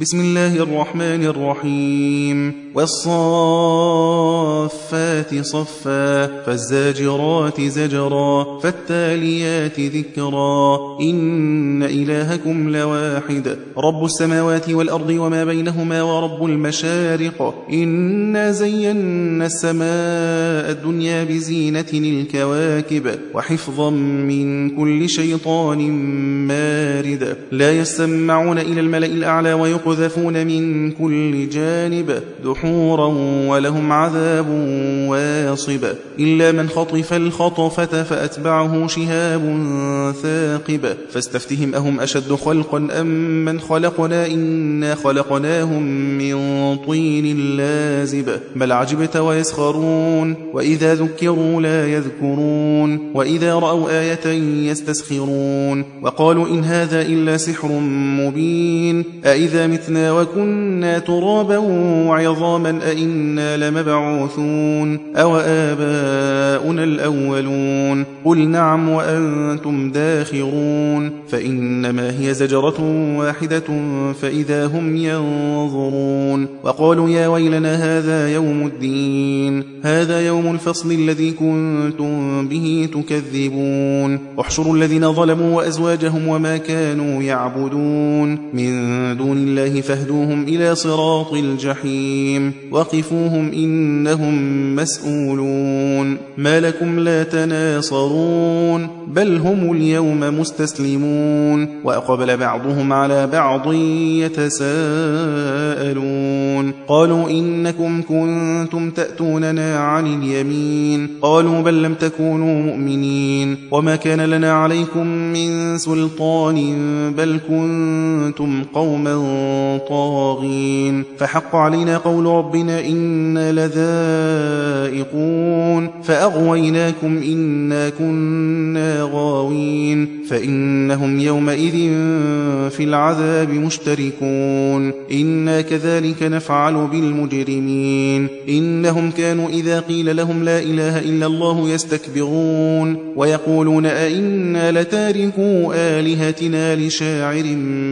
بسم الله الرحمن الرحيم. والصافات صفا فالزاجرات زجرا فالتاليات ذكرا. إن إلهكم لواحد رب السماوات والأرض وما بينهما ورب المشارق. إنا زينا السماء الدنيا بزينة الكواكب وحفظا من كل شيطان مارد. لا يسمعون إلى الملأ الأعلى ويقول يقذفون من كل جانب دحورا ولهم عذاب واصب إلا من خطف الخطفة فأتبعه شهاب ثاقب فاستفتهم أهم أشد خلقا أم من خلقنا إنا خلقناهم من طين لازب بل عجبت ويسخرون وإذا ذكروا لا يذكرون وإذا رأوا آية يستسخرون وقالوا إن هذا إلا سحر مبين أإذا متنا وكنا ترابا وعظاما أئنا لمبعوثون أو آباؤنا الأولون. قل نعم وأنتم داخرون. فإنما هي زجرة واحدة فإذا هم ينظرون. وقالوا يا ويلنا هذا يوم الدين. هذا يوم الفصل الذي كنتم به تكذبون. احشروا الذين ظلموا وأزواجهم وما كانوا يعبدون. من دون الله فاهدوهم إلى صراط الجحيم. وقفوهم إنهم مسؤولون. ما لكم لا تناصرون بل هم اليوم مستسلمون وأقبل بعضهم على بعض يتساءلون. قالوا إنكم كنتم تأتوننا عن اليمين. قالوا بل لم تكونوا مؤمنين. وما كان لنا عليكم من سلطان بل كنتم قوما طاغين. فحق علينا قول ربنا إنا لذائقون. فأغويناكم إنا كنا غاوين فإنهم يومئذ في العذاب مشتركون إنا كذلك نفعل بالمجرمين إنهم كانوا إذا قيل لهم لا إله إلا الله يستكبرون ويقولون أئنا لتاركوا آلهتنا لشاعر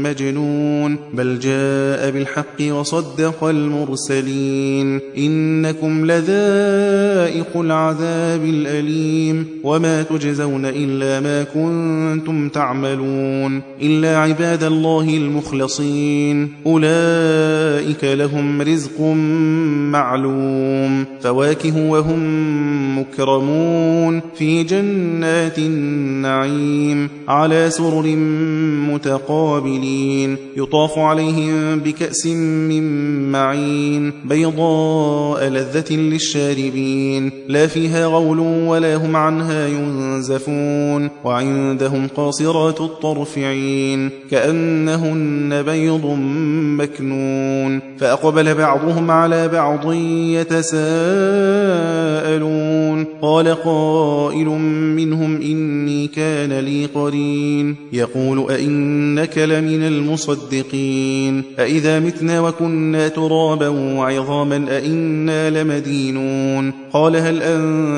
مجنون بل جاء بالحق وصدق المرسلين إنكم لذائق العذاب الأليم وما تجزون إلا ما كنتم تعملون إلا عباد الله المخلصين أولئك لهم رزق معلوم فواكه وهم مكرمون في جنات النعيم على سرر متقابلين يطاف عليهم بكأس من معين بيضاء لذة للشاربين لا فيها غول ولا هم عنها ينزفون وعندهم قاصرات الطرفعين كأنهن بيض مكنون فأقبل بعضهم على بعض يتساءلون قال قائل منهم إني كان لي قرين يقول أئنك لمن المصدقين أئذا متنا وكنا ترابا وعظاما أئنا لمدينون قال هل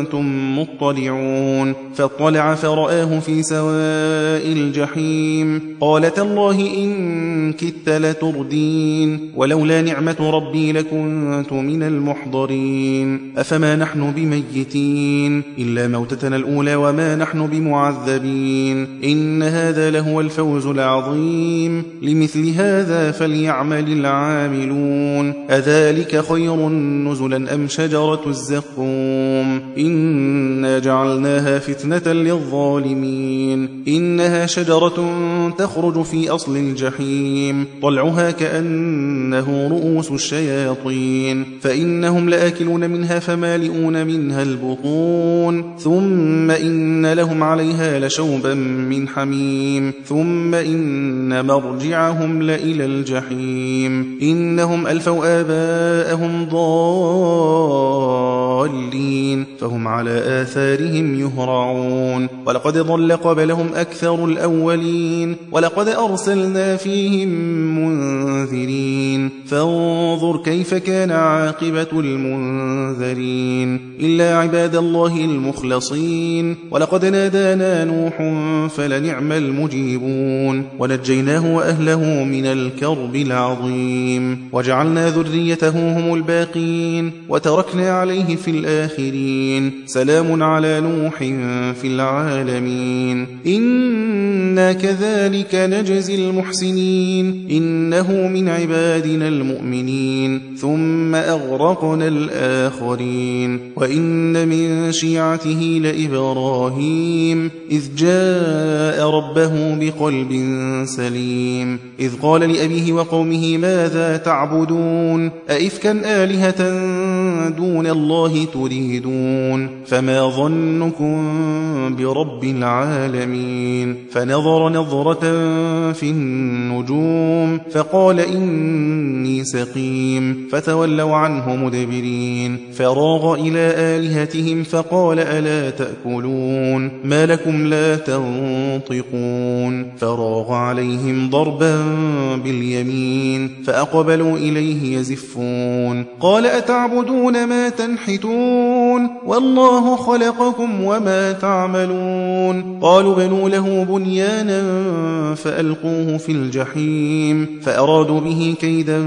أنتم مطلعون فاطلع فرآه في سواء الجحيم قال تالله إن كدت لتردين ولولا نعمة ربي لكنت من المحضرين أفما نحن بميتين إلا موتتنا الأولى وما نحن بمعذبين إن هذا لهو الفوز العظيم لمثل هذا فليعمل العاملون أذلك خير نزلا أم شجرة الزقوم إنا جعلناها فتنة للظالمين إنها شجرة تخرج في أصل الجحيم طلعها كأنه رؤوس الشياطين فإنهم لآكلون منها فمالئون منها البطون ثم إن لهم عليها لشوبا من حميم ثم إن مرجعهم لإلى الجحيم إنهم ألفوا آباءهم ضالين فهم على آثارهم يهرعون. ولقد ضل قبلهم أكثر الأولين. ولقد أرسلنا فيهم منذرين. المرسلين فانظر كيف كان عاقبة المنذرين. إلا عباد الله المخلصين. ولقد نادانا نوح فلنعم المجيبون. ونجيناه وأهله من الكرب العظيم. وجعلنا ذريته هم الباقين. وتركنا عليه في الآخرين. سلام على نوح في العالمين. إنا كذلك نجزي المحسنين. إنه من عبادنا المؤمنين. ثم أغرقنا الآخرين. وإن من شيعته لإبراهيم إذ جاء ربه بقلب سليم. إذ قال لأبيه وقومه ماذا تعبدون؟ أئفكا آلهة دون الله تريدون؟ فما ظنكم برب العالمين. فنظر نظرة في النجوم فقال إني سقيم. فتولوا عنه مدبرين. فراغ إلى آلهتهم فقال ألا تأكلون؟ ما لكم لا تنطقون. فراغ عليهم ضربا باليمين فأقبلوا إليه يزفون. قال أتعبدون ما تنحتون؟ والله خلقكم وما تعملون. قالوا بنوا له بنيانا فألقوه في الجحيم فأرادوا به كيدا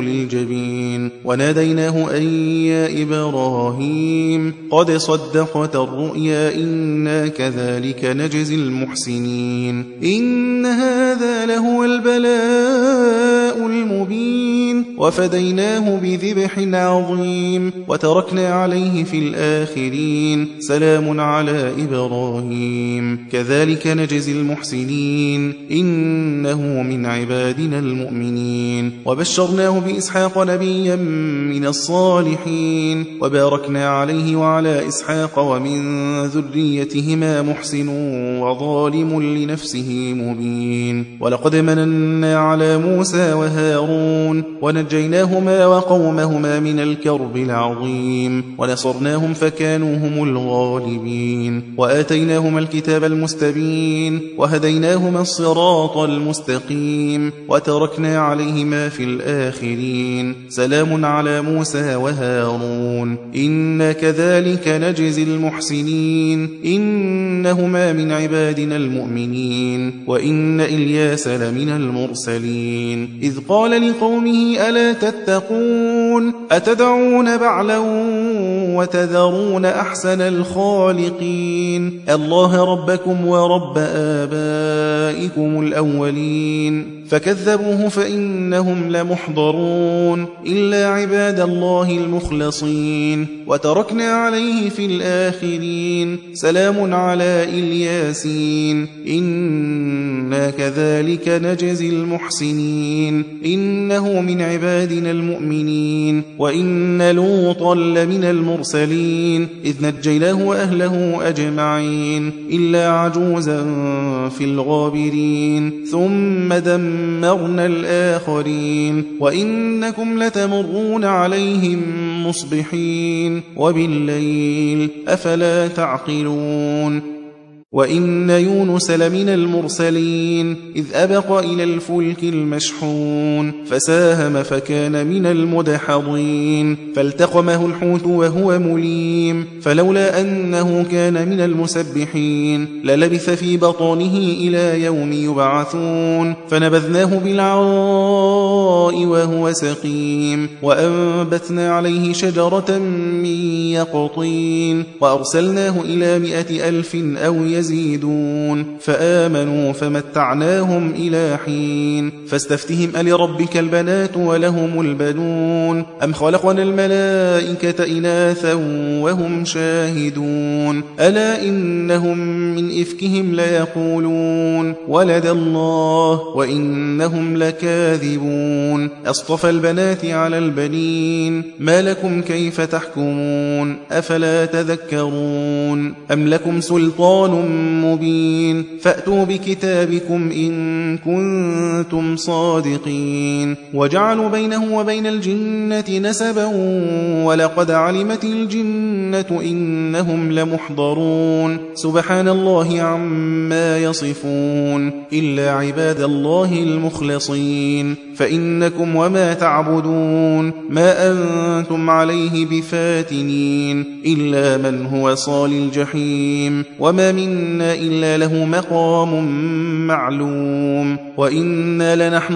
للجبين. وناديناه أن يا إبراهيم قد صدقت الرؤيا إنا كذلك نجزي المحسنين. إن هذا لهو البلاء وفديناه بذبح عظيم وتركنا عليه في الآخرين سلام على إبراهيم. كذلك نجزي المحسنين إنه من عبادنا المؤمنين. وبشرناه بإسحاق نبيا من الصالحين. وباركنا عليه وعلى إسحاق ومن ذريتهما محسن وظالم لنفسه مبين. ولقد مننا على موسى وهارون ونجيناهما وقومهما من الكرب العظيم ونصرناهم فكانوا هم الغالبين وآتيناهما الكتاب المستبين وهديناهما الصراط المستقيم وتركنا عليهما في الآخرين سلام على موسى وهارون إنا كذلك نجزي المحسنين إنهما من عبادنا المؤمنين وإن إلياس لمن المرسلين إذ قال لقومه ألا تتقون أتدعون بعلا وتذرون أحسن الخالقين الله ربكم ورب آبائكم الأولين فكذبوه فإنهم لمحضرون إلا عباد الله المخلصين. وتركنا عليه في الآخرين. سلام على إلياسين. إنا كذلك نجزي المحسنين. إنه من عبادنا المؤمنين. وإن لوطا لمن المرسلين. إذ نجيناه وأهله أجمعين. إلا عجوزا في الغابرين. ثم دمرنا الآخرين وإنكم لتمرون عليهم مصبحين وبالليل أفلا تعقلون وإن يونس لمن المرسلين إذ أبق إلى الفلك المشحون فساهم فكان من المدحضين فالتقمه الحوت وهو مليم فلولا أنه كان من المسبحين للبث في بطنه إلى يوم يبعثون فنبذناه بالعراء وهو سقيم وأنبتنا عليه شجرة من يقطين وأرسلناه إلى مئة ألف أو يزيد يزيدون. فآمنوا فمتعناهم إلى حين. فاستفتهم ألربك البنات ولهم البنون. أم خلقنا الملائكة إناثا وهم شاهدون. ألا إنهم من إفكهم ليقولون. ولد الله وإنهم لكاذبون. أصطفى البنات على البنين. ما لكم كيف تحكمون؟ أفلا تذكرون؟ أم لكم سلطان مبين. فأتوا بكتابكم إن كنتم صادقين. وجعلوا بينه وبين الجنة نسبا ولقد علمت الجنة إنهم لمحضرون. سبحان الله عما يصفون. إلا عباد الله المخلصين. فإنكم وما تعبدون. ما أنتم عليه بفاتنين. إلا من هو صال الجحيم. وما منا إلا له مقام معلوم وإنا لنحن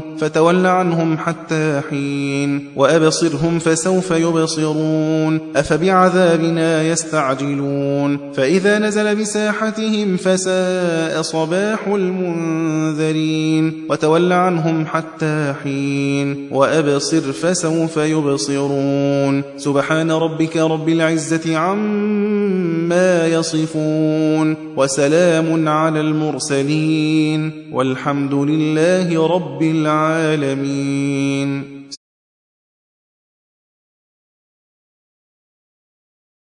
فتول عنهم حتى حين. وأبصرهم فسوف يبصرون. أفبعذابنا يستعجلون. فإذا نزل بساحتهم فساء صباح المنذرين. وتول عنهم حتى حين. وأبصر فسوف يبصرون. سبحان ربك رب العزة عما يصفون. وسلام على المرسلين. والحمد لله رب العالمين